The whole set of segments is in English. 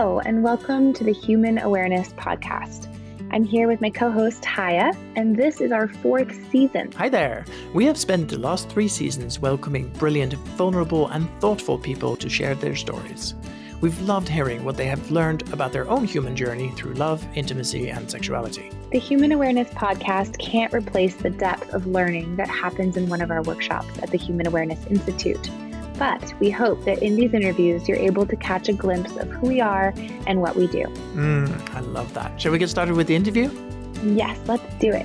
Hello, and welcome to the Human Awareness Podcast. I'm here with my co host, Haje, and this is our fourth season. Hi there. We have spent the last three seasons welcoming brilliant, vulnerable, and thoughtful people to share their stories. We've loved hearing what they have learned about their own human journey through love, intimacy, and sexuality. The Human Awareness Podcast can't replace the depth of learning that happens in one of our workshops at the Human Awareness Institute. But we hope that in these interviews, you're able to catch a glimpse of who we are and what we do. Mm, I love that. Shall we get started with the interview? Yes, let's do it.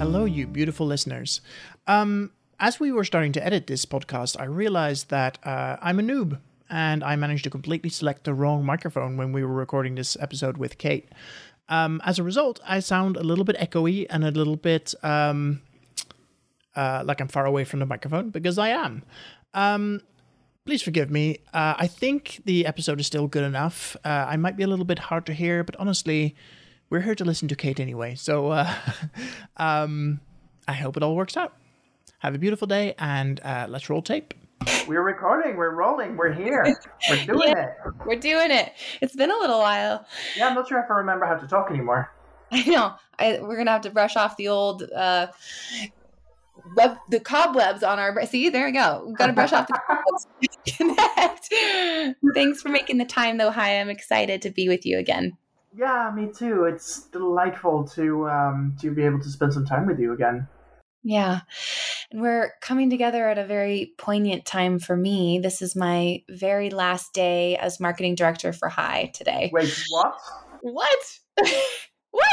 Hello, you beautiful listeners. Um, as we were starting to edit this podcast, I realized that uh, I'm a noob and I managed to completely select the wrong microphone when we were recording this episode with Kate. Um, as a result, I sound a little bit echoey and a little bit um, uh, like I'm far away from the microphone because I am. Um, please forgive me. Uh, I think the episode is still good enough. Uh, I might be a little bit hard to hear, but honestly, we're here to listen to Kate anyway. So uh, um, I hope it all works out. Have a beautiful day and uh, let's roll tape. We're recording, we're rolling, we're here. We're doing Yeah. it. We're doing it. It's been a little while. Yeah, I'm not sure if I remember how to talk anymore. I know. I, we're gonna have to brush off the old uh, web, the cobwebs on our. See, there we go. We've got to brush off the cobwebs. Connect. Thanks for making the time, though. Hi, I'm excited to be with you again. Yeah, me too. It's delightful to um, to be able to spend some time with you again. Yeah. And we're coming together at a very poignant time for me. This is my very last day as marketing director for HAI today. Wait, what? What? what?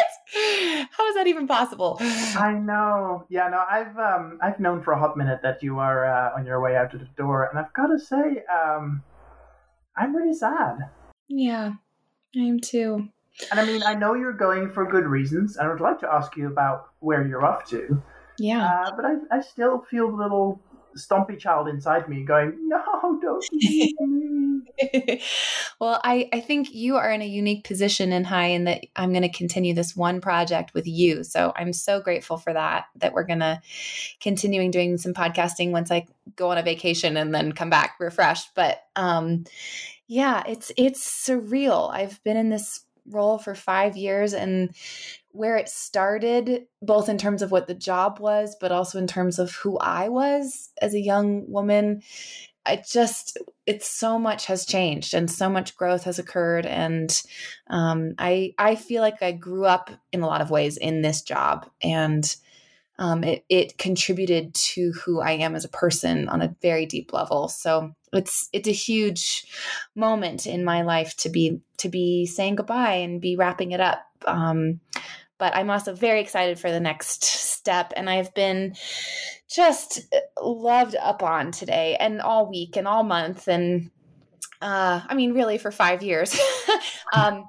How is that even possible? I know. Yeah, no, I've um, I've known for a hot minute that you are uh, on your way out to the door, and I've got to say, um, I'm really sad. Yeah, I am too. And I mean, I know you're going for good reasons, and I would like to ask you about where you're off to. Yeah. Uh, but I, I still feel the little stumpy child inside me going, "No, don't me." well, I, I think you are in a unique position in HAI in that I'm going to continue this one project with you. So I'm so grateful for that, that we're going to continuing doing some podcasting once I go on a vacation and then come back refreshed. But um, yeah, it's, it's surreal. I've been in this role for five years and where it started, both in terms of what the job was, but also in terms of who I was as a young woman. I just, it's so much has changed and so much growth has occurred. And um, I, I feel like I grew up in a lot of ways in this job. And um, it, it contributed to who I am as a person on a very deep level. So it's it's a huge moment in my life to be to be saying goodbye and be wrapping it up. Um, but I'm also very excited for the next step, and I've been just loved up on today and all week and all month and uh, I mean really for five years. um,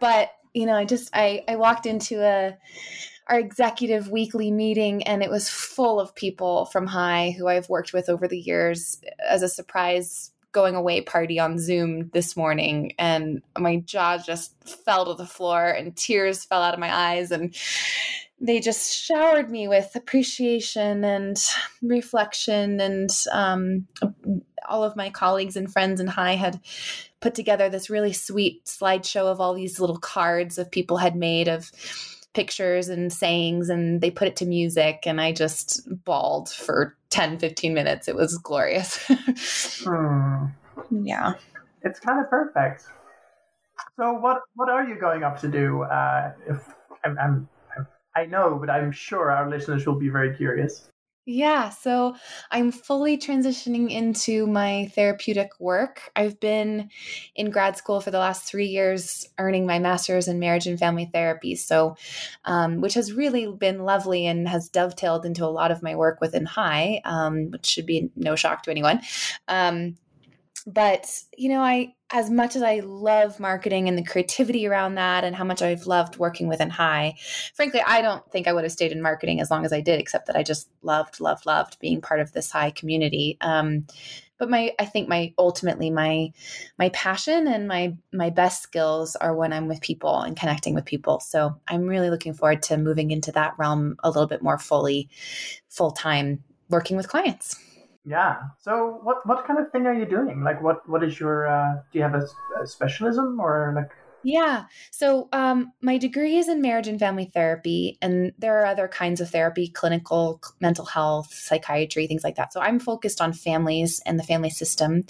but you know, I just I I walked into a our executive weekly meeting and it was full of people from HAI who i've worked with over the years as a surprise going away party on zoom this morning and my jaw just fell to the floor and tears fell out of my eyes and they just showered me with appreciation and reflection and um, all of my colleagues and friends and HAI had put together this really sweet slideshow of all these little cards of people had made of pictures and sayings and they put it to music and I just bawled for 10 15 minutes it was glorious Hmm. yeah It's kind of perfect. So, what what are you going up to do? Uh, if I'm, I'm, I'm, I know, but I'm sure our listeners will be very curious. Yeah, so I'm fully transitioning into my therapeutic work. I've been in grad school for the last three years, earning my master's in marriage and family therapy. So, um, which has really been lovely and has dovetailed into a lot of my work within HAI, um, which should be no shock to anyone. Um, but you know, I as much as I love marketing and the creativity around that, and how much I've loved working within HAI, frankly, I don't think I would have stayed in marketing as long as I did, except that I just loved, loved, loved being part of this HAI community. Um, but my, I think my ultimately my my passion and my my best skills are when I'm with people and connecting with people. So I'm really looking forward to moving into that realm a little bit more fully, full time, working with clients. Yeah. So what what kind of thing are you doing? Like what what is your uh, do you have a, a specialism or like yeah. So um, my degree is in marriage and family therapy, and there are other kinds of therapy, clinical, mental health, psychiatry, things like that. So I'm focused on families and the family system.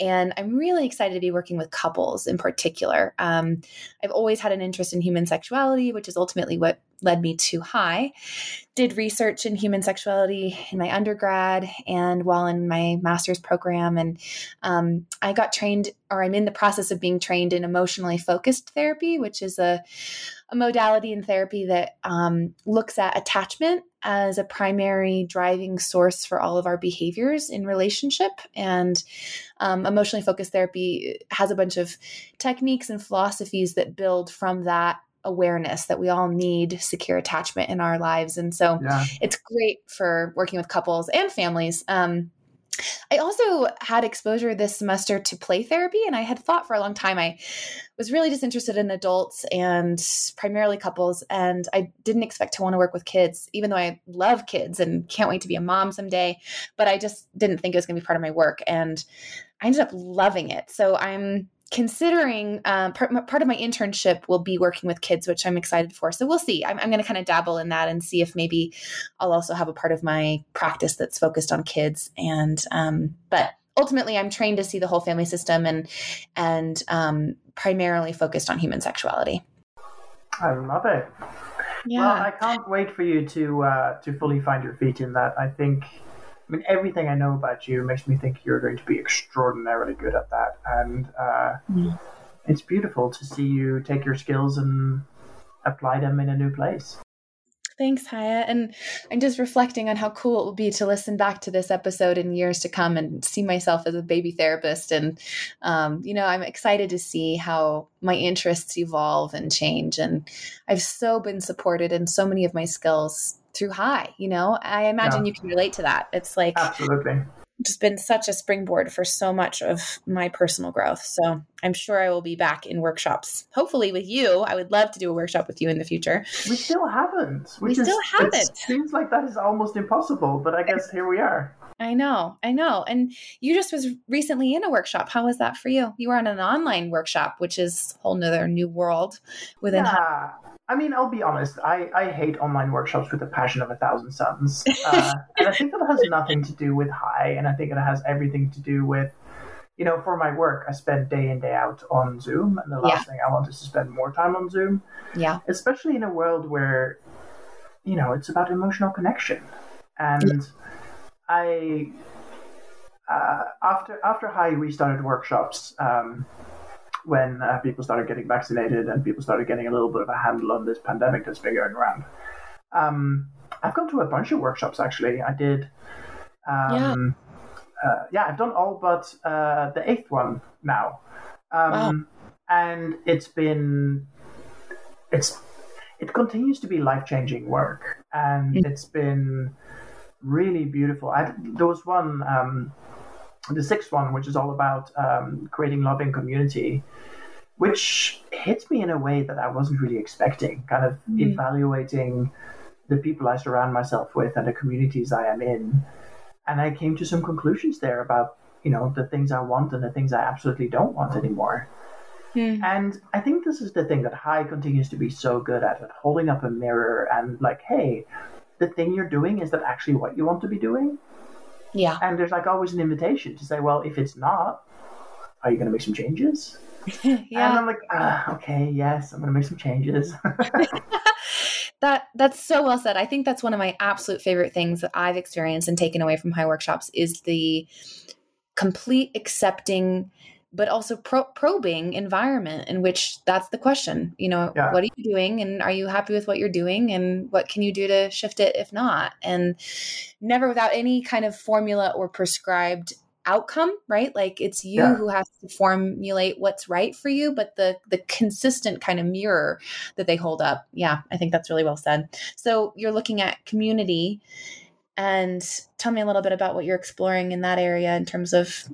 And I'm really excited to be working with couples in particular. Um, I've always had an interest in human sexuality, which is ultimately what led me to HAI. Did research in human sexuality in my undergrad and while in my master's program. And um, I got trained, or I'm in the process of being trained in emotionally focused therapy, which is a, a modality in therapy that um, looks at attachment as a primary driving source for all of our behaviors in relationship. And um, emotionally focused therapy has a bunch of techniques and philosophies that build from that awareness that we all need secure attachment in our lives. And so yeah. it's great for working with couples and families. Um, I also had exposure this semester to play therapy, and I had thought for a long time I was really just interested in adults and primarily couples, and I didn't expect to want to work with kids, even though I love kids and can't wait to be a mom someday. But I just didn't think it was going to be part of my work, and I ended up loving it. So I'm considering uh, part, part of my internship will be working with kids which i'm excited for. So we'll see. I'm, I'm going to kind of dabble in that and see if maybe i'll also have a part of my practice that's focused on kids and um, but ultimately i'm trained to see the whole family system and and um, primarily focused on human sexuality. I love it. Yeah. well i can't wait for you to uh, to fully find your feet in that. I think I mean, everything I know about you makes me think you're going to be extraordinarily good at that. And uh, mm. it's beautiful to see you take your skills and apply them in a new place. Thanks, Haje. And I'm just reflecting on how cool it will be to listen back to this episode in years to come and see myself as a baby therapist. And, um, you know, I'm excited to see how my interests evolve and change. And I've so been supported in so many of my skills through HAI you know i imagine yeah. you can relate to that it's like absolutely just been such a springboard for so much of my personal growth so i'm sure i will be back in workshops hopefully with you i would love to do a workshop with you in the future we still haven't we is, still haven't it seems like that is almost impossible but i guess here we are I know, I know. And you just was recently in a workshop. How was that for you? You were on an online workshop, which is a whole nother new world within. Yeah. I mean, I'll be honest. I, I hate online workshops with the passion of a thousand suns, uh, and I think that has nothing to do with HAI, and I think it has everything to do with, you know, for my work, I spend day in day out on Zoom, and the last yeah. thing I want is to spend more time on Zoom. Yeah. Especially in a world where, you know, it's about emotional connection, and yeah. I. Uh, after after HAI, we started workshops. Um, when uh, people started getting vaccinated and people started getting a little bit of a handle on this pandemic that's been going around. Um, I've gone to a bunch of workshops actually. I did. Um, yeah. Uh, yeah, I've done all but uh, the eighth one now, um, wow. and it's been it's it continues to be life changing work, and mm-hmm. it's been really beautiful. I, there was one um, the sixth one, which is all about um, creating loving community, which hits me in a way that I wasn't really expecting. Kind of mm. evaluating the people I surround myself with and the communities I am in, and I came to some conclusions there about you know the things I want and the things I absolutely don't want anymore. Mm. And I think this is the thing that HAI continues to be so good at, at holding up a mirror and like, hey, the thing you're doing is that actually what you want to be doing? Yeah. And there's like always an invitation to say, well, if it's not, are you going to make some changes? yeah. And I'm like, ah, okay, yes, I'm going to make some changes. that that's so well said. I think that's one of my absolute favorite things that I've experienced and taken away from HAI workshops is the complete accepting but also pro- probing environment in which that's the question you know yeah. what are you doing and are you happy with what you're doing and what can you do to shift it if not and never without any kind of formula or prescribed outcome right like it's you yeah. who has to formulate what's right for you but the the consistent kind of mirror that they hold up yeah i think that's really well said so you're looking at community and tell me a little bit about what you're exploring in that area in terms of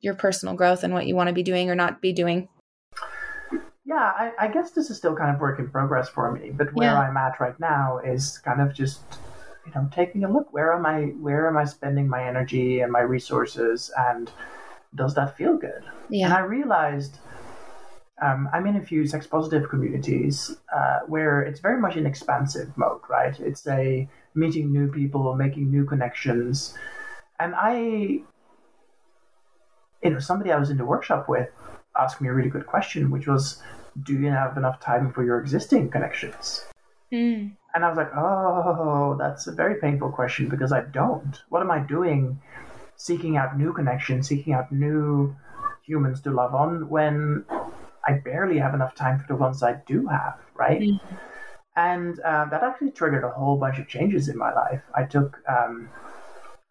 your personal growth and what you want to be doing or not be doing? Yeah, I, I guess this is still kind of work in progress for me. But where yeah. I'm at right now is kind of just, you know taking a look where am I where am I spending my energy and my resources and does that feel good? Yeah. And I realized um, I'm in a few sex positive communities uh, where it's very much in expansive mode, right? It's a meeting new people, making new connections. And I, you know, somebody I was in the workshop with asked me a really good question, which was, do you have enough time for your existing connections? Mm. And I was like, oh, that's a very painful question because I don't. What am I doing seeking out new connections, seeking out new humans to love on when I barely have enough time for the ones I do have, right? Mm-hmm. And uh, that actually triggered a whole bunch of changes in my life. I took, um,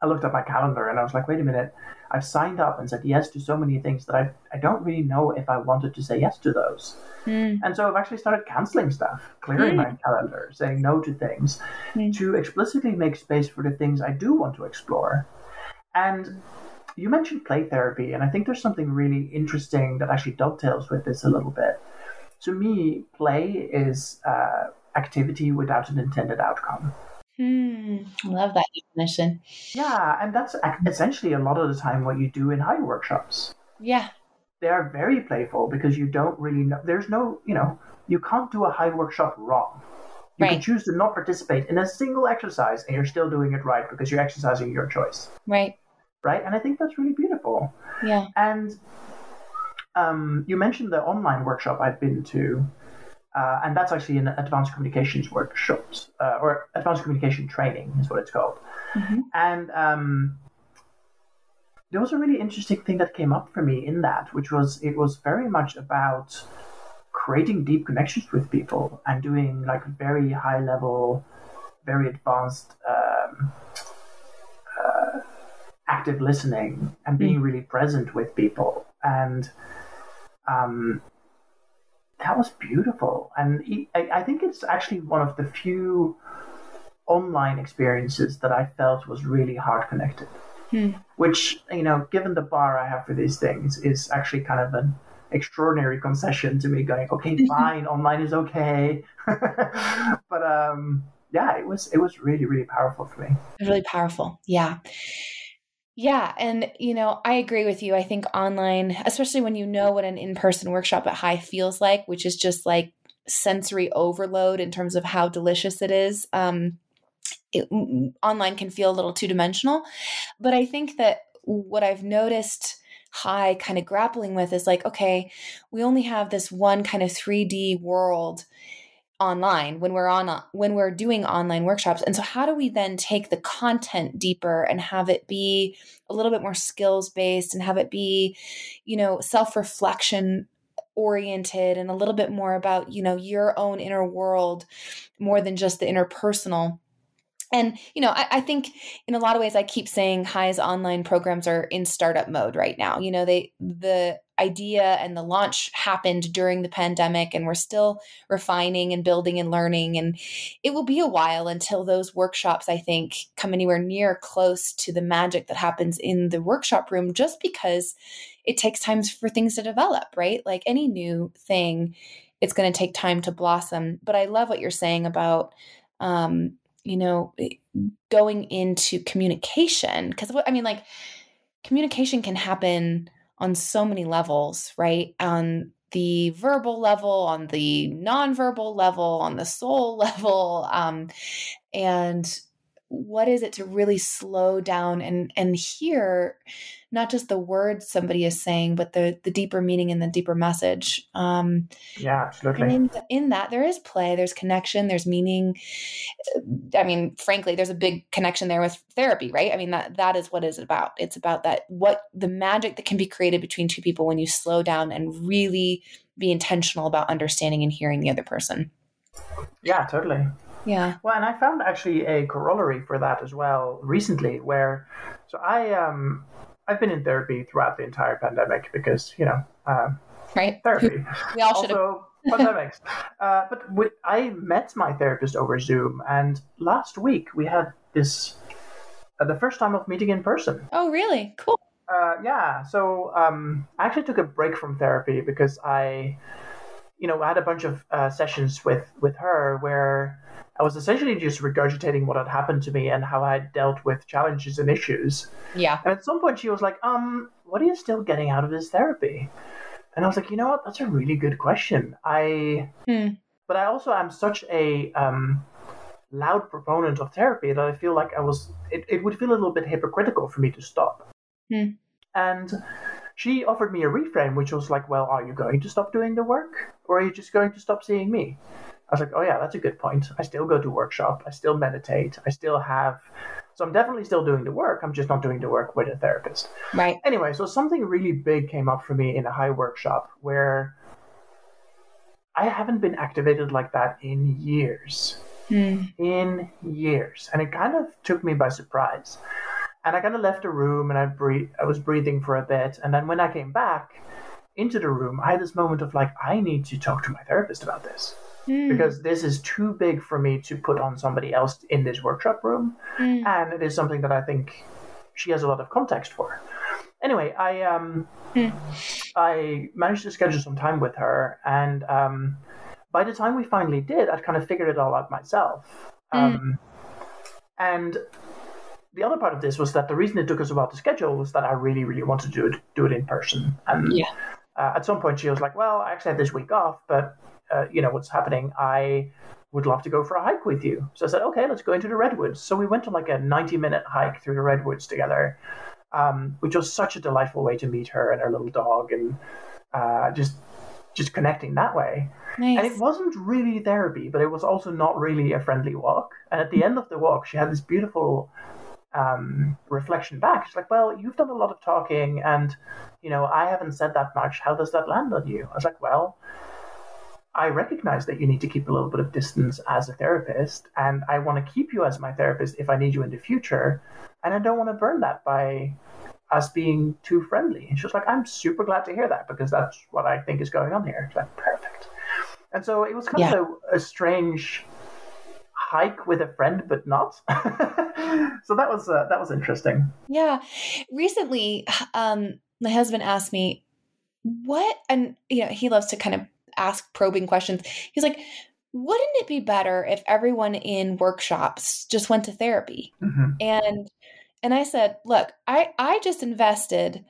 I looked at my calendar and I was like, wait a minute, I've signed up and said yes to so many things that I, I don't really know if I wanted to say yes to those. Mm. And so I've actually started canceling stuff, clearing mm. my calendar, saying no to things, mm. to explicitly make space for the things I do want to explore. And you mentioned play therapy, and I think there's something really interesting that actually dovetails with this a little bit. To me, play is uh, activity without an intended outcome. Hmm, I love that definition. Yeah, and that's essentially a lot of the time what you do in HAI workshops. Yeah. They are very playful because you don't really know. There's no, you know, you can't do a HAI workshop wrong. You right. can choose to not participate in a single exercise and you're still doing it right because you're exercising your choice. Right. Right. And I think that's really beautiful. Yeah. And um, you mentioned the online workshop I've been to. Uh, and that's actually an advanced communications workshops uh, or advanced communication training is what it's called. Mm-hmm. And um, there was a really interesting thing that came up for me in that, which was it was very much about creating deep connections with people and doing like very high level, very advanced um, uh, active listening and being mm. really present with people. And um, that was beautiful. And I, I think it's actually one of the few online experiences that I felt was really heart connected. Hmm. Which, you know, given the bar I have for these things, is actually kind of an extraordinary concession to me going okay mm-hmm. fine online is okay but um yeah it was it was really really powerful for me really powerful yeah yeah and you know i agree with you. I think online especially when you know what an in-person workshop at HAI feels like which is just like sensory overload in terms of how delicious it is um it, online can feel a little two dimensional but i think that what i've noticed HAI kind of grappling with is like, okay, we only have this one kind of 3D world online when we're on when we're doing online workshops. And so how do we then take the content deeper and have it be a little bit more skills based and have it be you know self reflection oriented and a little bit more about you know your own inner world more than just the interpersonal and you know I, I, think in a lot of ways i keep saying HAI's online programs are in startup mode right now. You know they the idea and the launch happened during the pandemic and we're still refining and building and learning and it will be a while until those workshops i think come anywhere near close to the magic that happens in the workshop room just because it takes time for things to develop right? Like any new thing it's going to take time to blossom. But i love what you're saying about um, you know, eh, going into communication. Because I mean, like, communication can happen on so many levels, right? On the verbal level, on the nonverbal level, on the soul level. Um, and what is it to really slow down and and hear not just the words somebody is saying but the the deeper meaning and the deeper message um yeah absolutely. in, in that there is play there's connection there's meaning. I mean frankly there's a big connection there with therapy right? I mean that that is what is about. It's about that what the magic that can be created between two people when you slow down and really be intentional about understanding and hearing the other person. Yeah totally yeah. Well, and I found actually a corollary for that as well recently, where so I um I've been in therapy throughout the entire pandemic because you know um, right therapy. we all should have. pandemics. Uh, but with, I met my therapist over Zoom, and last week we had this uh, the first time of meeting in person. Oh, really? Cool. Uh, yeah. So um, I actually took a break from therapy because I, you know, I had a bunch of uh, sessions with with her where I was essentially just regurgitating what had happened to me and how I had dealt with challenges and issues. Yeah. And at some point, she was like, "Um, what are you still getting out of this therapy?" And I was like, "You know what? That's a really good question. I, Hmm. but I also am such a um, loud proponent of therapy that I feel like I was. It, it would feel a little bit hypocritical for me to stop." Hmm. And she offered me a reframe, which was like, "Well, are you going to stop doing the work, or are you just going to stop seeing me?" I was like, oh yeah, that's a good point. I still go to workshop. I still meditate. I still have. So I'm definitely still doing the work. I'm just not doing the work with a therapist. Right. Anyway, so something really big came up for me in a HAI workshop where I haven't been activated like that in years. Hmm. In years. And it kind of took me by surprise. And I kind of left the room and I breathe, I was breathing for a bit. And then when I came back into the room, I had this moment of like, I need to talk to my therapist about this Hmm. because this is too big for me to put on somebody else in this workshop room. Hmm. And it is something that I think she has a lot of context for. Anyway, I um, Hmm. I managed to schedule some time with her, and um, by the time we finally did, I'd kind of figured it all out myself. Um, and the other part of this was that the reason it took us a while to schedule was that I really, really wanted to do it, do it in person. And Yeah. uh, at some point, she was like, "Well, I actually had this week off, but uh, you know what's happening? I would love to go for a hike with you." So I said, "Okay, let's go into the redwoods." So we went on like a ninety-minute hike through the redwoods together, um, which was such a delightful way to meet her and her little dog, and uh, just just connecting that way. Nice. And it wasn't really therapy, but it was also not really a friendly walk. And at the end of the walk, she had this beautiful um, reflection back. She's like, "Well, you've done a lot of talking, and you know, I haven't said that much. How does that land on you?" I was like, "Well." I recognize that you need to keep a little bit of distance as a therapist, and I want to keep you as my therapist if I need you in the future. And I don't want to burn that by us being too friendly. And she was like, I'm super glad to hear that because that's what I think is going on here. Like, perfect. And so it was kind Yeah. of a, a strange hike with a friend, but not. so that was uh, that was interesting. Yeah. Recently, um, my husband asked me, what, and, you know, he loves to kind of ask probing questions. He's like, wouldn't it be better if everyone in workshops just went to therapy? hmm And, and I said, look, I, I just invested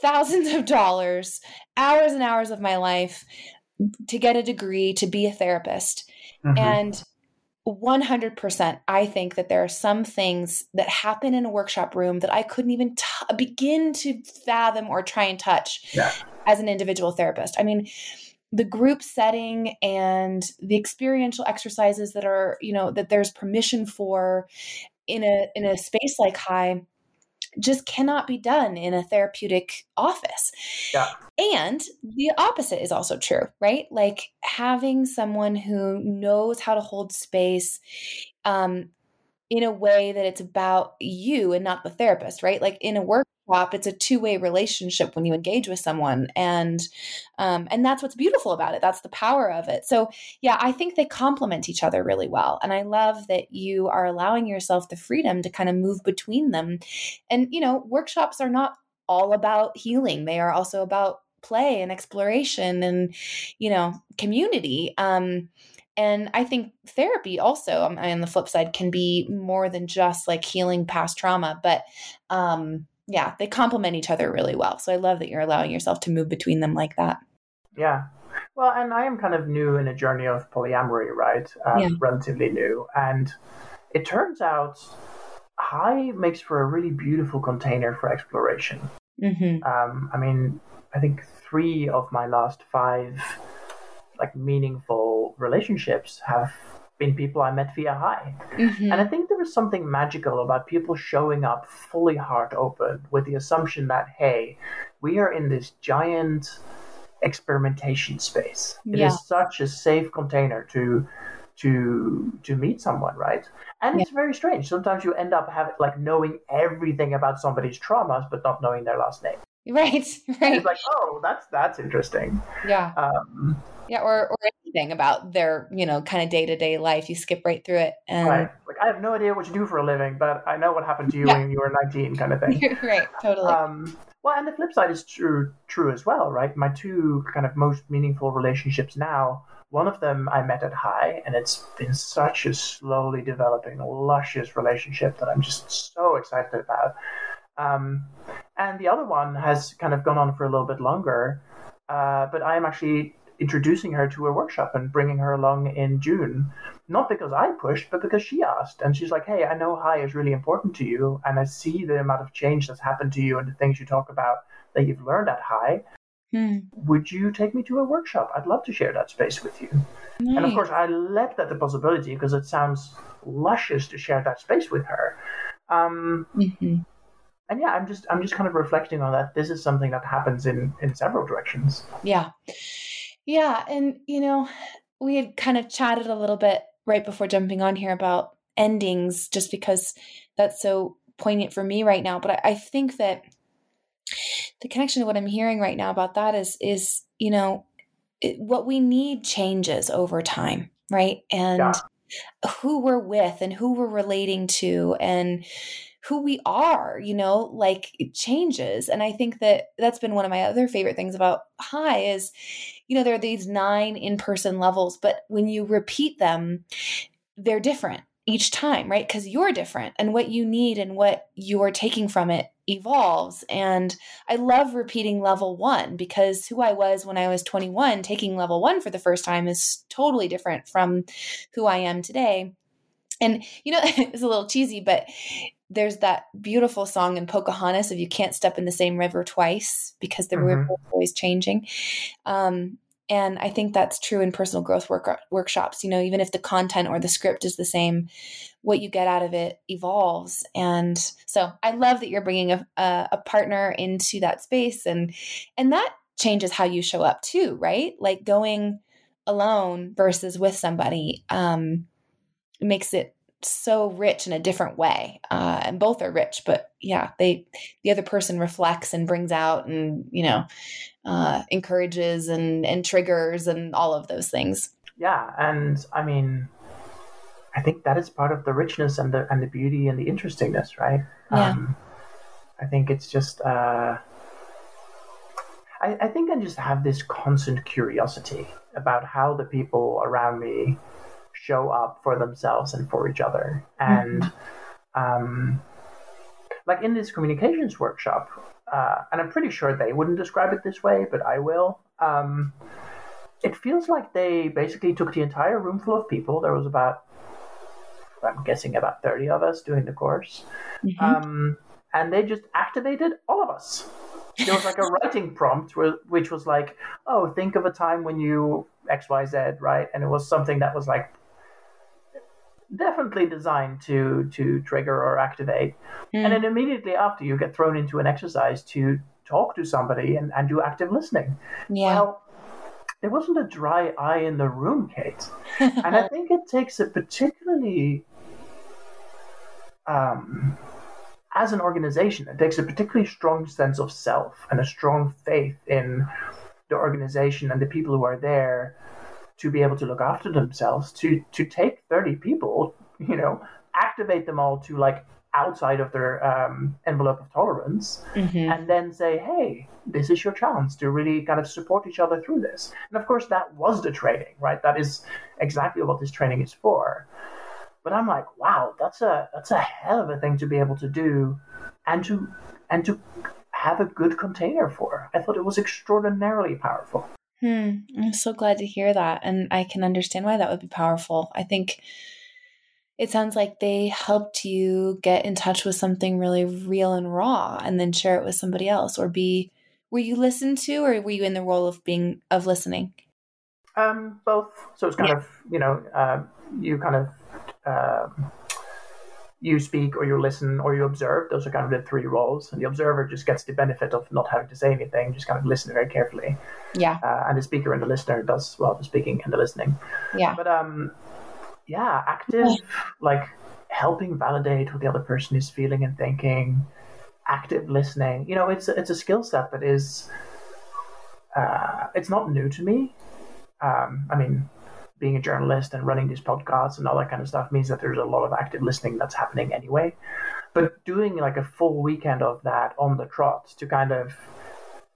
thousands of dollars, hours and hours of my life to get a degree to be a therapist. Mm-hmm. And 100%, I think that there are some things that happen in a workshop room that I couldn't even t- begin to fathom or try and touch Yeah. as an individual therapist. I mean, the group setting and the experiential exercises that are, you know, that there's permission for in a in a space like HAI just cannot be done in a therapeutic office. Yeah. And the opposite is also true, right? Like having someone who knows how to hold space um, in a way that it's about you and not the therapist, right? Like in a it's a two-way relationship when you engage with someone, and um, and that's what's beautiful about it. That's the power of it. So yeah, I think they complement each other really well, and I love that you are allowing yourself the freedom to kind of move between them. And you know, workshops are not all about healing; they are also about play and exploration and you know community um and i think therapy also um, on the flip side can be more than just like healing past trauma but um yeah they complement each other really well so i love that you're allowing yourself to move between them like that Yeah. Well, and I am kind of new in a journey of polyamory, right? Um, Yeah. Relatively new. And it turns out HAI makes for a really beautiful container for exploration. mm-hmm. Um, I mean, I think three of my last five like meaningful relationships have been people I met via HAI. Mm-hmm. And I think there is something magical about people showing up fully heart open with the assumption that, hey, we are in this giant experimentation space. It is Yeah. such a safe container to to to meet someone, right? And it's very strange. Sometimes you end up having like knowing everything about somebody's traumas but not knowing their last name. right right It's like, oh, that's that's interesting. yeah Um, yeah or or anything about their you know kind of day-to-day life you skip right through it and right. Like I have no idea what you do for a living, but I know what happened to you Yeah. when you were 19, kind of thing. right totally Um, well, and the flip side is true true as well, right? My two kind of most meaningful relationships now One of them I met at HAI, and it's been such a slowly developing, luscious relationship that I'm just so excited about. Um, and the other one has kind of gone on for a little bit longer, uh, but I am actually introducing her to a workshop and bringing her along in June. Not because I pushed, but because she asked. And she's like, hey, I know HAI is really important to you. And I see the amount of change that's happened to you and the things you talk about that you've learned at HAI. Hmm. Would you take me to a workshop? I'd love to share that space with you. Nice. And of course, I leapt at the possibility because it sounds luscious to share that space with her. Um, mm-hmm. And yeah, I'm just I'm just kind of reflecting on that. This is something that happens in in several directions. Yeah, yeah, and you know, we had kind of chatted a little bit right before jumping on here about endings, just because that's so poignant for me right now. But I, I think that the connection to what I'm hearing right now about that is is you know it, what we need changes over time, right? And yeah. who we're with and who we're relating to and who we are, you know, like it changes. And I think that that's been one of my other favorite things about HAI is, you know, there are these nine in person levels, but when you repeat them, they're different each time, right? Because you're different and what you need and what you're taking from it evolves. And I love repeating level one because who I was when I was 21, taking level one for the first time is totally different from who I am today. And, you know, it's a little cheesy, but there's that beautiful song in Pocahontas of you can't step in the same river twice because the mm-hmm. river is always changing. Um, and i think that's true in personal growth work- workshops you know even if the content or the script is the same what you get out of it evolves and so i love that you're bringing a, a, a partner into that space and and that changes how you show up too right like going alone versus with somebody um makes it so rich in a different way uh, and both are rich but yeah they the other person reflects and brings out and you know uh, encourages and and triggers and all of those things yeah and i mean i think that is part of the richness and the and the beauty and the interestingness right yeah. Um, i think it's just uh, I, I think i just have this constant curiosity about how the people around me show up for themselves and for each other. And mm-hmm. um, like in this communications workshop, uh, and I'm pretty sure they wouldn't describe it this way, but I will. Um, it feels like they basically took the entire room full of people. There was about, I'm guessing, about 30 of us doing the course. Mm-hmm. Um, and they just activated all of us. There was like a writing prompt where, which was like, oh, think of a time when you XYZ, right? And it was something that was like definitely designed to to trigger or activate. Mm. And then immediately after, you get thrown into an exercise to talk to somebody and, and do active listening. Yeah. Well, there wasn't a dry eye in the room, Kate. and I think it takes a particularly, um, as an organization, it takes a particularly strong sense of self and a strong faith in the organization and the people who are there to be able to look after themselves to to take 30 people you know activate them all to like outside of their um, envelope of tolerance mm-hmm. and then say hey this is your chance to really kind of support each other through this. And of course that was the training right? That is exactly what this training is for. But i'm like wow that's a that's a hell of a thing to be able to do and to and to have a good container for. I thought it was extraordinarily powerful Hmm. I'm so glad to hear that. And I can understand why that would be powerful. I think it sounds like they helped you get in touch with something really real and raw and then share it with somebody else or be were you listened to or were you in the role of being of listening um both so it's kind yeah. of you know uh, you kind of uh, you speak or you listen or you observe. Those are kind of the three roles. And the observer just gets the benefit of not having to say anything, just kind of listen very carefully. Yeah. Uh, and the speaker and the listener does well the speaking and the listening. Yeah. But um, yeah, active like helping validate what the other person is feeling and thinking, active listening. You know, it's it's a skill set that is. Uh, it's not new to me. Um, I mean, being a journalist and running these podcasts and all that kind of stuff means that there's a lot of active listening that's happening anyway. But doing like a full weekend of that on the trot to kind of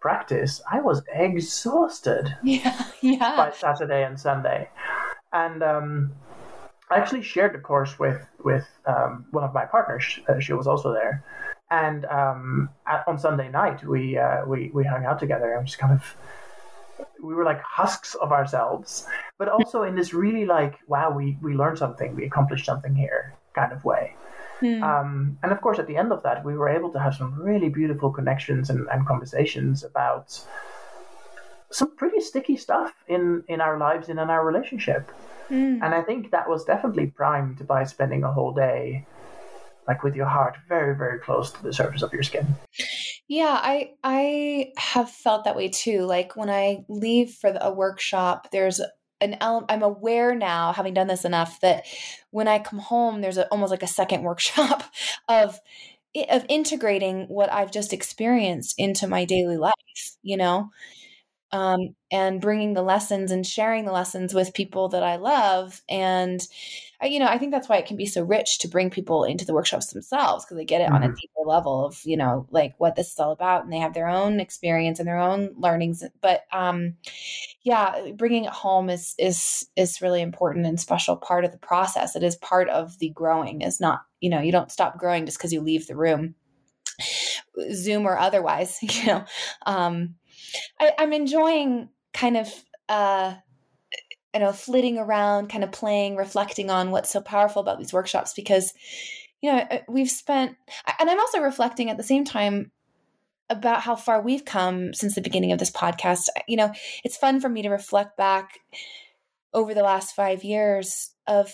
practice, I was exhausted. Yeah, yeah. By Saturday and Sunday, and um, I actually shared the course with with um, one of my partners. Uh, she was also there, and um, at, on Sunday night we uh, we we hung out together and just kind of we were like husks of ourselves, but also in this really like wow we we learned something, we accomplished something here kind of way. Mm. Um, and of course, at the end of that, we were able to have some really beautiful connections and, and conversations about some pretty sticky stuff in, in our lives and in our relationship. Mm. And I think that was definitely primed by spending a whole day like with your heart very very close to the surface of your skin yeah i i have felt that way too like when i leave for the, a workshop there's an element i'm aware now having done this enough that when i come home there's a, almost like a second workshop of of integrating what i've just experienced into my daily life you know um, and bringing the lessons and sharing the lessons with people that I love. And, I, you know, I think that's why it can be so rich to bring people into the workshops themselves because they get it mm-hmm. on a mm-hmm. deeper level of, you know, like what this is all about and they have their own experience and their own learnings. But, um, yeah, bringing it home is, is, is really important and special part of the process. It is part of the growing is not, you know, you don't stop growing just because you leave the room. Zoom or otherwise, you know. Um, I, I'm enjoying kind of uh you know flitting around kind of playing reflecting on what's so powerful about these workshops because you know uh, we've spent and i'm also reflecting at the same time about how far we've come since the beginning of this podcast. You know it's fun for me to reflect back over the last five years of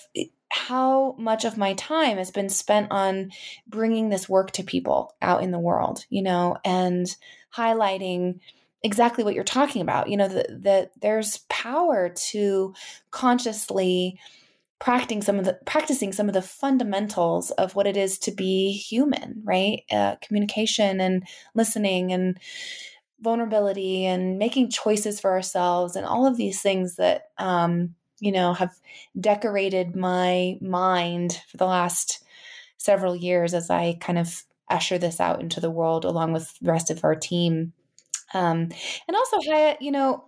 how much of my time has been spent on bringing this work to people out in the world you know and highlighting exactly what you're talking about you know that the, there's power to consciously practicing some of the practicing some of the fundamentals of what it is to be human right? Uh, communication and listening and vulnerability and making choices for ourselves and all of these things that um, you know have decorated my mind for the last several years as i kind of usher this out into the world along with the rest of our team um, and also, Haje, you know,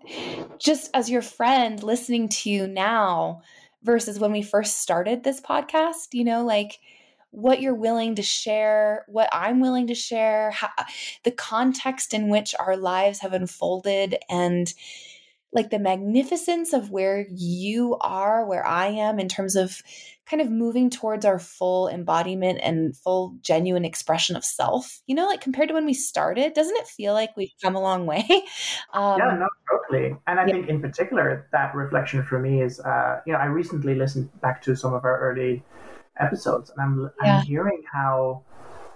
just as your friend listening to you now versus when we first started this podcast, you know, like what you're willing to share, what I'm willing to share, how, the context in which our lives have unfolded, and like the magnificence of where you are, where I am in terms of kind of moving towards our full embodiment and full genuine expression of self you know like compared to when we started doesn't it feel like we've come a long way um, yeah no totally and i yeah. think in particular that reflection for me is uh, you know i recently listened back to some of our early episodes and i'm, yeah. I'm hearing how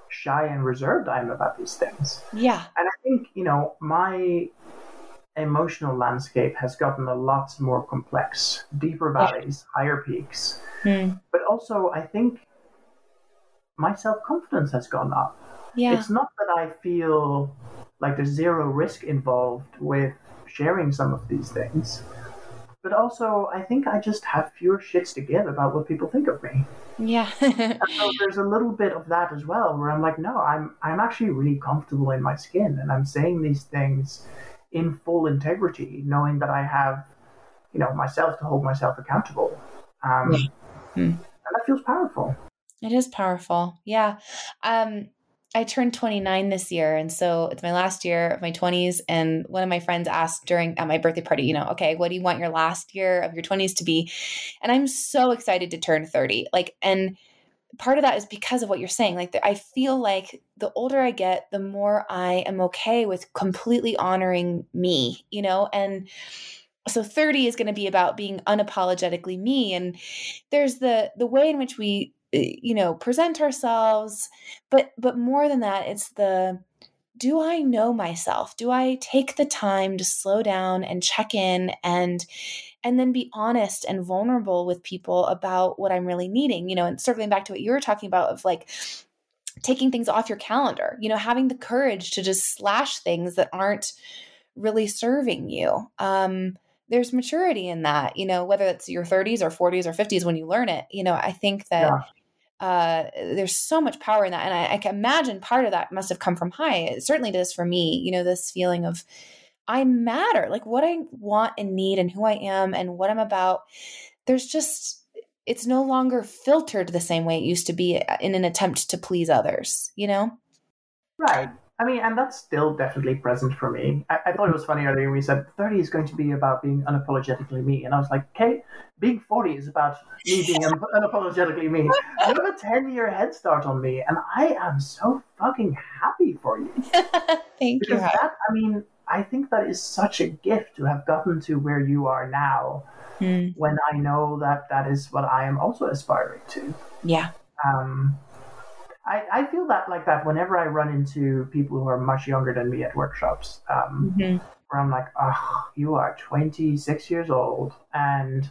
shy and reserved i am about these things yeah and i think you know my emotional landscape has gotten a lot more complex deeper valleys yeah. higher peaks Mm. But also, I think my self confidence has gone up. Yeah. It's not that I feel like there's zero risk involved with sharing some of these things. But also, I think I just have fewer shits to give about what people think of me. Yeah. so there's a little bit of that as well, where I'm like, no, I'm I'm actually really comfortable in my skin, and I'm saying these things in full integrity, knowing that I have, you know, myself to hold myself accountable. Um, yeah. Hmm. And that feels powerful. It is powerful. Yeah. Um, I turned 29 this year. And so it's my last year of my 20s. And one of my friends asked during at my birthday party, you know, okay, what do you want your last year of your 20s to be? And I'm so excited to turn 30. Like, and part of that is because of what you're saying. Like, I feel like the older I get, the more I am okay with completely honoring me, you know, and so 30 is going to be about being unapologetically me and there's the the way in which we eh, you know present ourselves but but more than that it's the do i know myself do i take the time to slow down and check in and and then be honest and vulnerable with people about what i'm really needing you know and circling back to what you were talking about of like taking things off your calendar you know having the courage to just slash things that aren't really serving you um there's maturity in that, you know, whether it's your 30s or 40s or 50s when you learn it. You know, I think that yeah. Uh, there's so much power in that. And I, I can imagine part of that must have come from HAI. It certainly does for me, you know, this feeling of I matter, like what I want and need and who I am and what I'm about. There's just, it's no longer filtered the same way it used to be in an attempt to please others, you know? Right. I mean, and that's still definitely present for me. I, I, thought it was funny earlier when you said 30 is going to be about being unapologetically me. And I was like, okay, being 40 is about me being un- unapologetically me. You have a 10 year head start on me. And I am so fucking happy for you. Thank you. because you. That, I mean, I think that is such a gift to have gotten to where you are now mm. when I know that that is what I am also aspiring to. Yeah. Um, I, I feel that like that whenever I run into people who are much younger than me at workshops, um, mm-hmm. where I'm like, oh, you are 26 years old and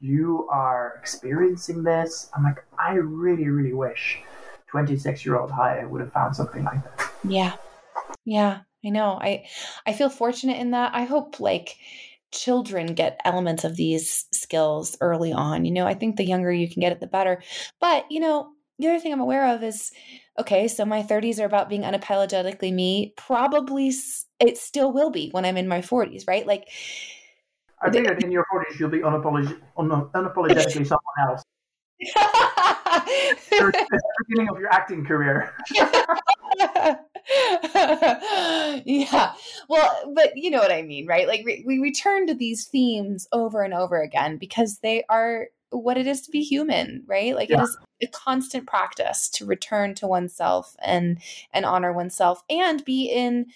you are experiencing this. I'm like, I really, really wish 26 year old Haje would have found something like that. Yeah. Yeah, I know. I I feel fortunate in that. I hope like children get elements of these skills early on. You know, I think the younger you can get it, the better. But, you know, the other thing I'm aware of is okay, so my 30s are about being unapologetically me. Probably it still will be when I'm in my 40s, right? Like, I think that in your 40s, you'll be unapolog- un- unapologetically someone else. the beginning of your acting career. yeah. Well, but you know what I mean, right? Like we, we return to these themes over and over again because they are what it is to be human, right? Like yeah. it is a constant practice to return to oneself and and honor oneself and be in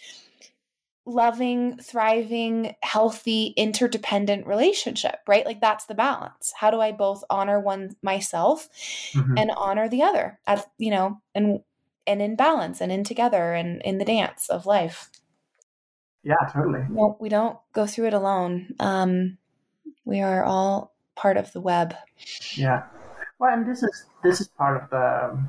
loving, thriving, healthy, interdependent relationship, right? Like that's the balance. How do I both honor one myself mm-hmm. and honor the other? As you know, and and in balance and in together and in the dance of life. Yeah, totally. No, we don't go through it alone. Um, we are all part of the web. Yeah. Well, and this is this is part of the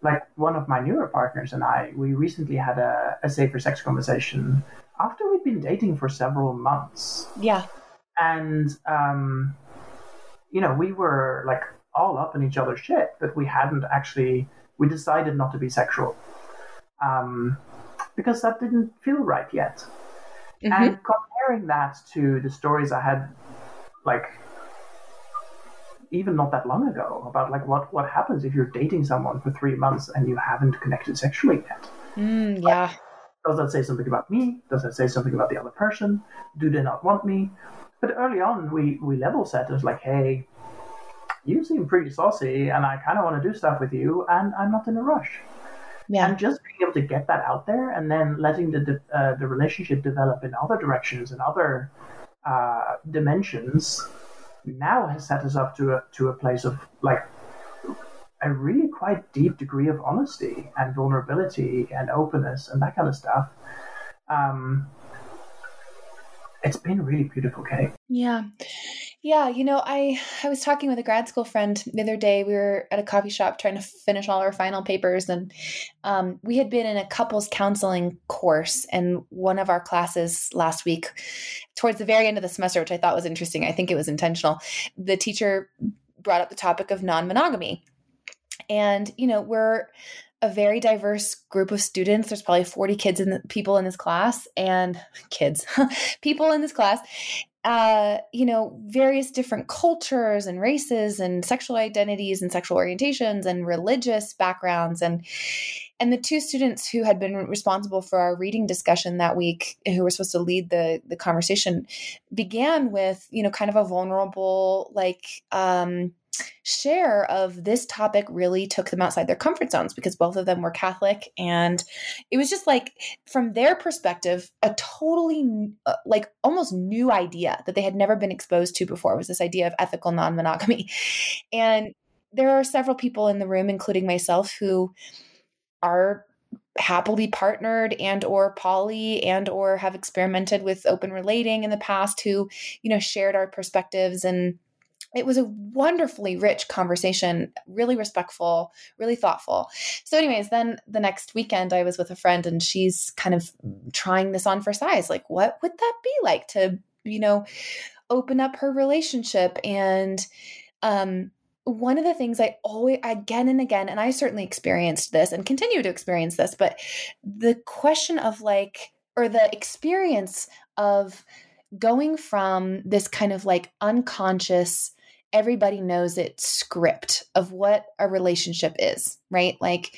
like one of my newer partners and I. We recently had a, a safer sex conversation after we'd been dating for several months. Yeah. And um, you know, we were like all up in each other's shit, but we hadn't actually. We decided not to be sexual um, because that didn't feel right yet. Mm-hmm. And comparing that to the stories I had, like even not that long ago about like what what happens if you're dating someone for three months and you haven't connected sexually yet. Mm, yeah. Like, does that say something about me? Does that say something about the other person? Do they not want me? But early on, we we level set. It was like, hey, you seem pretty saucy, and I kind of want to do stuff with you, and I'm not in a rush. Yeah. And just being able to get that out there, and then letting the uh, the relationship develop in other directions and other uh, dimensions now has set us up to a to a place of like a really quite deep degree of honesty and vulnerability and openness and that kind of stuff. Um, it's been really beautiful, Kate. Yeah. Yeah, you know, I I was talking with a grad school friend the other day. We were at a coffee shop trying to finish all our final papers, and um, we had been in a couples counseling course. And one of our classes last week, towards the very end of the semester, which I thought was interesting, I think it was intentional. The teacher brought up the topic of non-monogamy, and you know, we're a very diverse group of students. There's probably 40 kids and people in this class and kids, people in this class uh, you know, various different cultures and races and sexual identities and sexual orientations and religious backgrounds and and the two students who had been responsible for our reading discussion that week who were supposed to lead the the conversation began with you know kind of a vulnerable like um share of this topic really took them outside their comfort zones because both of them were Catholic. And it was just like, from their perspective, a totally uh, like almost new idea that they had never been exposed to before was this idea of ethical non monogamy. And there are several people in the room, including myself, who are happily partnered and or poly and or have experimented with open relating in the past who you know shared our perspectives and it was a wonderfully rich conversation, really respectful, really thoughtful. So, anyways, then the next weekend I was with a friend and she's kind of trying this on for size. Like, what would that be like to, you know, open up her relationship and um one of the things I always, again and again, and I certainly experienced this and continue to experience this, but the question of like, or the experience of going from this kind of like unconscious, everybody knows it script of what a relationship is, right? Like,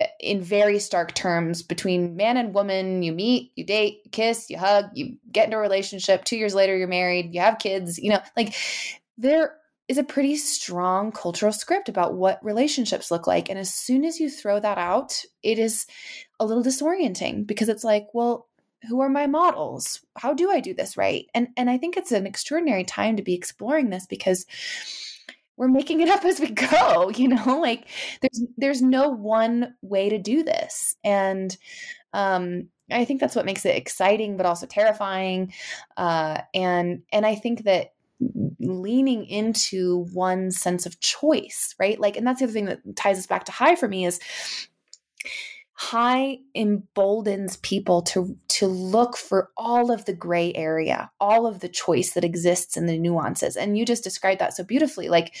eh, in very stark terms between man and woman you meet you date you kiss you hug you get into a relationship two years later you're married you have kids you know like there is a pretty strong cultural script about what relationships look like and as soon as you throw that out it is a little disorienting because it's like well who are my models? How do i do this right? And and i think it's an extraordinary time to be exploring this because we're making it up as we go you know? Like there's there's no one way to do this. And um i think that's what makes it exciting but also terrifying. Uh and and i think that leaning into one sense of choice right? Like and that's the other thing that ties us back to HAI for me is HAI emboldens people to to look for all of the gray area all of the choice that exists in the nuances. And you just described that so beautifully. Like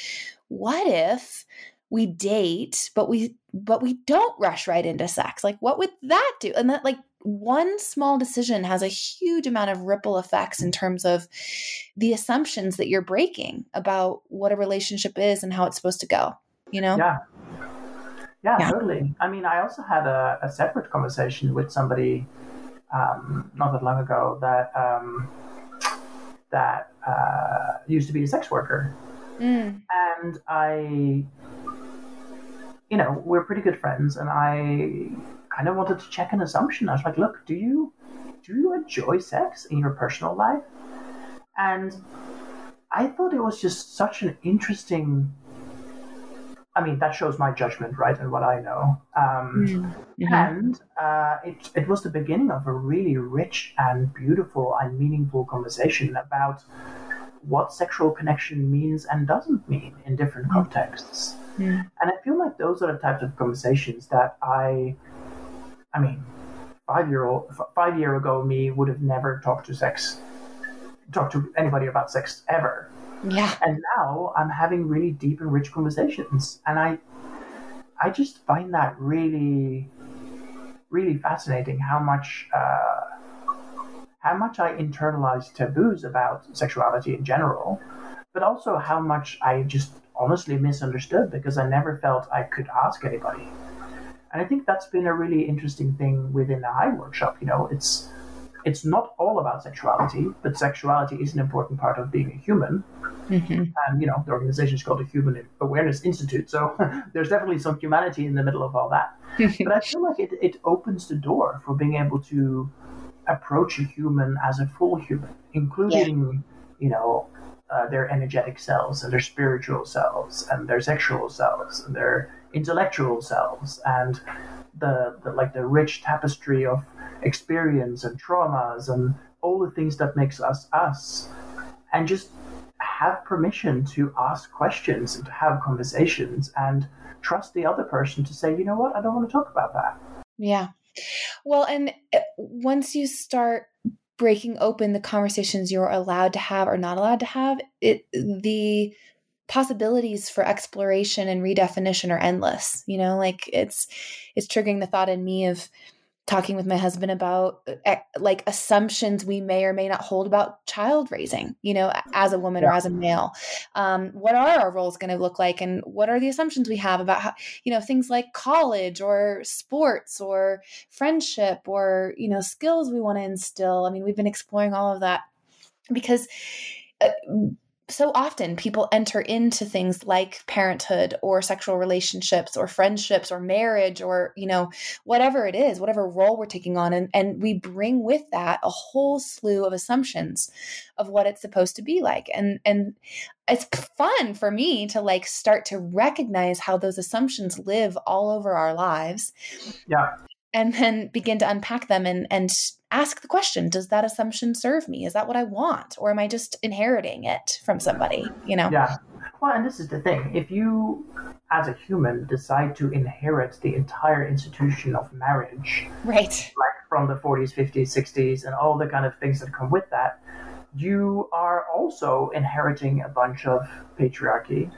what if we date but we but we don't rush right into sex? Like what would that do? And that like one small decision has a huge amount of ripple effects in terms of the assumptions that you're breaking about what a relationship is and how it's supposed to go you know? Yeah yeah, yeah, totally. I mean, I also had a, a separate conversation with somebody um, not that long ago that um, that uh, used to be a sex worker, mm. and I, you know, we're pretty good friends, and I kind of wanted to check an assumption. I was like, look, do you do you enjoy sex in your personal life? And I thought it was just such an interesting I mean, that shows my judgment, right, and what I know. Um, mm-hmm. And uh, it, it was the beginning of a really rich and beautiful and meaningful conversation about what sexual connection means and doesn't mean in different mm-hmm. contexts. Mm-hmm. And I feel like those are the types of conversations that I, I mean, five year old, five year ago me would have never talked to sex, talked to anybody about sex ever. Yeah. And now I'm having really deep and rich conversations. And I I just find that really really fascinating how much uh, how much I internalize taboos about sexuality in general, but also how much I just honestly misunderstood because I never felt I could ask anybody. And I think that's been a really interesting thing within the HAI workshop. You know, it's it's not all about sexuality, but sexuality is an important part of being a human. Mm-hmm. And you know, the organization is called the Human Awareness Institute, so there's definitely some humanity in the middle of all that. but I feel like it, it opens the door for being able to approach a human as a full human, including yeah. you know uh, their energetic selves and their spiritual selves and their sexual selves and their intellectual selves and the, the like the rich tapestry of experience and traumas and all the things that makes us us. And just have permission to ask questions and to have conversations and trust the other person to say you know what? I don't want to talk about that. Yeah. Well and uh, once you start breaking open the conversations you're allowed to have or not allowed to have it the possibilities for exploration and redefinition are endless you know? Like it's it's triggering the thought in me of talking with my husband about uh, like assumptions we may or may not hold about child raising you know as a woman yeah. or as a male um, what are our roles going to look like and what are the assumptions we have about how you know things like college or sports or friendship or you know skills we want to instill i mean we've been exploring all of that because uh, so often people enter into things like parenthood or sexual relationships or friendships or marriage or you know whatever it is whatever role we're taking on. And, and we bring with that a whole slew of assumptions of what it's supposed to be like. And and it's fun for me to like start to recognize how those assumptions live all over our lives. Yeah and then begin to unpack them and and ask the question does that assumption serve me? Is that what i want? Or am i just inheriting it from somebody you know? Yeah. Well and this is the thing. If you as a human decide to inherit the entire institution of marriage right. like from the 40s 50s 60s and all the kind of things that come with that you are also inheriting a bunch of patriarchy.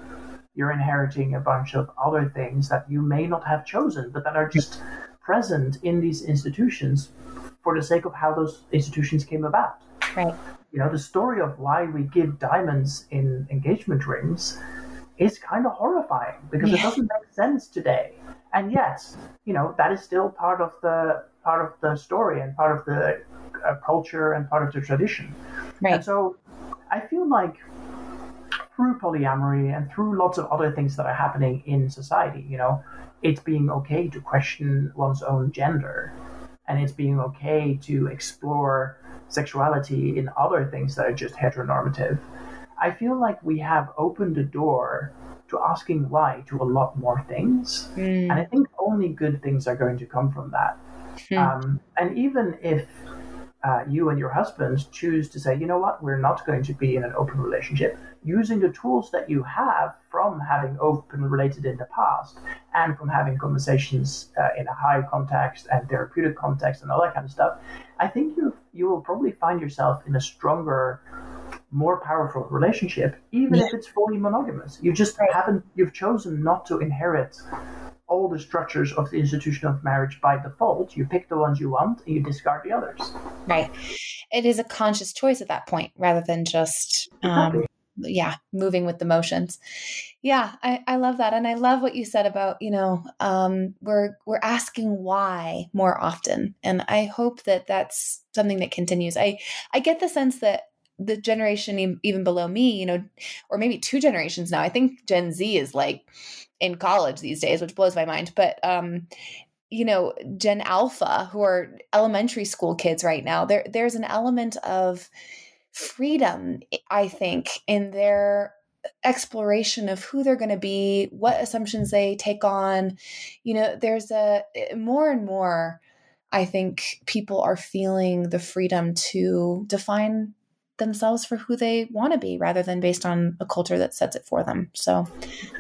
You're inheriting a bunch of other things that you may not have chosen, but that are just present in these institutions for the sake of how those institutions came about. Right. You know, the story of why we give diamonds in engagement rings is kind of horrifying because yeah. it doesn't make sense today. And yet, you know, that is still part of the part of the story and part of the uh, culture and part of the tradition. Right. And so I feel like through polyamory and through lots of other things that are happening in society, you know, it's being okay to question one's own gender and it's being okay to explore sexuality in other things that are just heteronormative. I feel like we have opened the door to asking why to a lot more things. Mm. And I think only good things are going to come from that. Mm. Um, and even if uh, you and your husband choose to say, you know what, we're not going to be in an open relationship, using the tools that you have from having open related in the past and from having conversations uh, in a HAI context and therapeutic context and all that kind of stuff, I think you you will probably find yourself in a stronger, more powerful relationship, even yeah. if it's fully monogamous. You just haven't you've chosen not to inherit all the structures of the institution of marriage by default. You pick the ones you want and you discard the others. Right. It is a conscious choice at that point rather than just, um, yeah, moving with the motions. Yeah, I, I love that. And I love what you said about, you know, um, we're, we're asking why more often. And I hope that that's something that continues. I, I get the sense that the generation even below me, you know, or maybe two generations now. I think Gen Z is like in college these days, which blows my mind. But um, you know, Gen Alpha, who are elementary school kids right now, there there's an element of freedom, I think, in their exploration of who they're going to be, what assumptions they take on. You know, there's a more and more. I think people are feeling the freedom to define themselves for who they want to be rather than based on a culture that sets it for them. So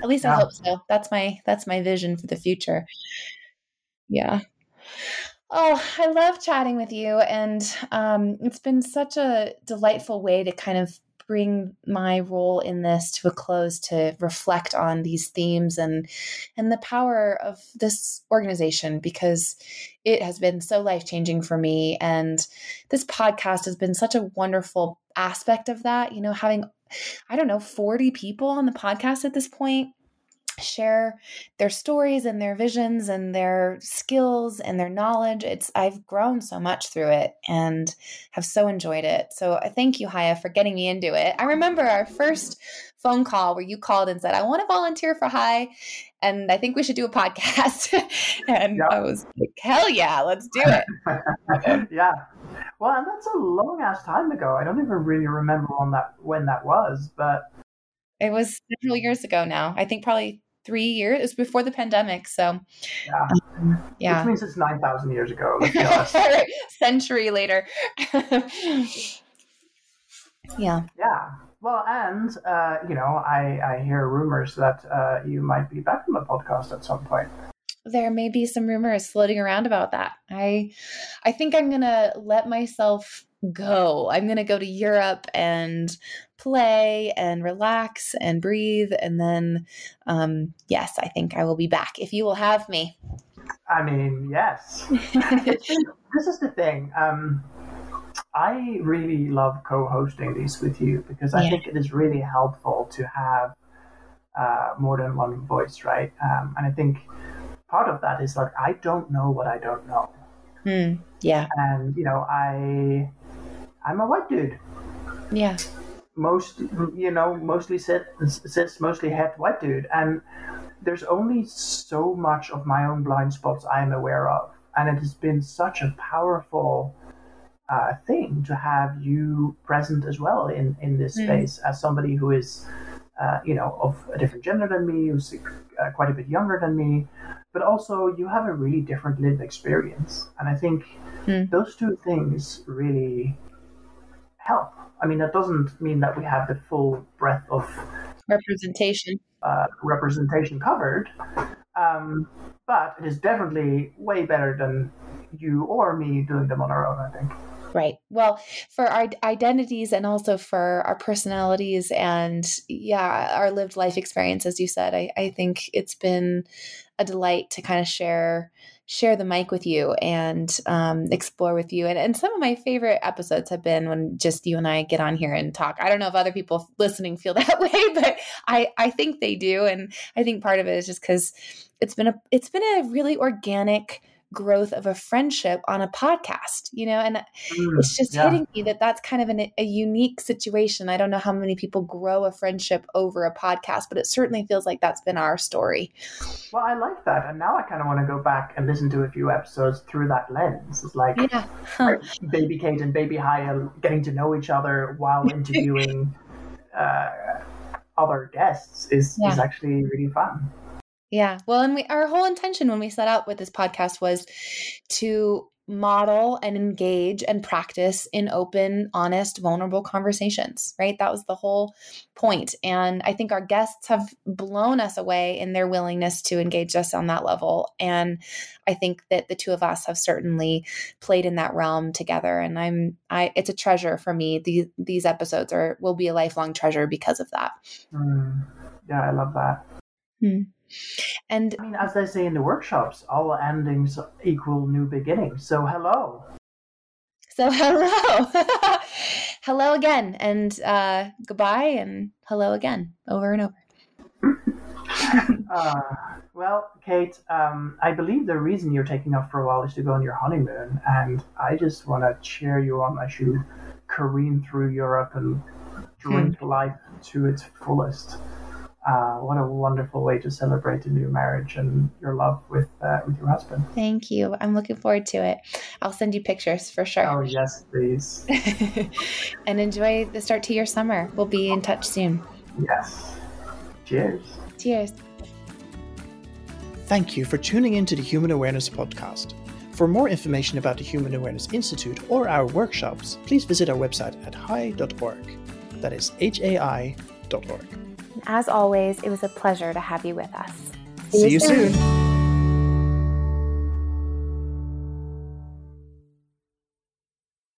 at least yeah. I hope so. That's my that's my vision for the future. Yeah. Oh, I love chatting with you. And um, it's been such a delightful way to kind of bring my role in this to a close to reflect on these themes and and the power of this organization because it has been so life-changing for me. And this podcast has been such a wonderful aspect of that you know having i don't know 40 people on the podcast at this point share their stories and their visions and their skills and their knowledge. It's I've grown so much through it and have so enjoyed it. So I thank you, Haje, for getting me into it. I remember our first phone call where you called and said, I want to volunteer for HAI and I think we should do a podcast. and yep. I was like, hell yeah, let's do it. yeah. Well, and that's a long ass time ago. I don't even really remember when that when that was, but it was several years ago now. I think probably three years. It was before the pandemic. So, yeah. Um, yeah. Which means it's 9,000 years ago. Century later. yeah. Yeah. Well, and, uh, you know, I, I hear rumors that uh, you might be back on the podcast at some point there may be some rumors floating around about that. I I think I'm going to let myself go. I'm going to go to Europe and play and relax and breathe. And then, um, yes, I think I will be back if you will have me. I mean, yes. this is the thing. Um, I really love co hosting these with you because I yeah. think it is really helpful to have uh, more than one voice, right? Um, and I think part of that is like, I don't know what I don't know. Mm, yeah. And, you know, I I'm a white dude. Yeah. Most, you know, mostly cis, cis mostly het white dude, and there's only so much of my own blind spots I'm aware of, and it has been such a powerful uh, thing to have you present as well in in this mm. space as somebody who is, uh, you know, of a different gender than me, who's uh, quite a bit younger than me, but also you have a really different lived experience, and I think mm. those two things really help. I mean, that doesn't mean that we have the full breadth of representation uh, representation covered, um, but it is definitely way better than you or me doing them on our own. I think. Right. Well, for our identities and also for our personalities and yeah, our lived life experience, as you said, I, I think it's been a delight to kind of share share the mic with you and um, explore with you. And, and some of my favorite episodes have been when just you and I get on here and talk. I don't know if other people listening feel that way, but I I think they do, and I think part of it is just because it's been a it's been a really organic growth of a friendship on a podcast you know and mm, it's just yeah. hitting me that that's kind of an, a unique situation i don't know how many people grow a friendship over a podcast but it certainly feels like that's been our story well i like that and now i kind of want to go back and listen to a few episodes through that lens it's like yeah. huh. baby kate and baby Haje getting to know each other while interviewing uh, other guests is, yeah. is actually really fun yeah. Well, and we our whole intention when we set out with this podcast was to model and engage and practice in open, honest, vulnerable conversations, right? That was the whole point. And I think our guests have blown us away in their willingness to engage us on that level. And I think that the two of us have certainly played in that realm together. And I'm I it's a treasure for me. These these episodes are will be a lifelong treasure because of that. Mm, yeah, I love that. Hmm. And I mean, as they say in the workshops, all endings equal new beginnings. So, hello. So, hello. hello again, and uh, goodbye, and hello again, over and over. uh, well, Kate, um, I believe the reason you're taking off for a while is to go on your honeymoon, and I just want to cheer you on as you careen through Europe and drink hmm. life to its fullest uh, what a wonderful way to celebrate a new marriage and your love with uh, with your husband. Thank you. I'm looking forward to it. I'll send you pictures for sure. Oh yes, please. and enjoy the start to your summer. We'll be in touch soon. Yes. Cheers. Cheers. Thank you for tuning in to the Human Awareness Podcast. For more information about the Human Awareness Institute or our workshops, please visit our website at hai.org. That is H A I.org as always, it was a pleasure to have you with us. See, See you soon. soon.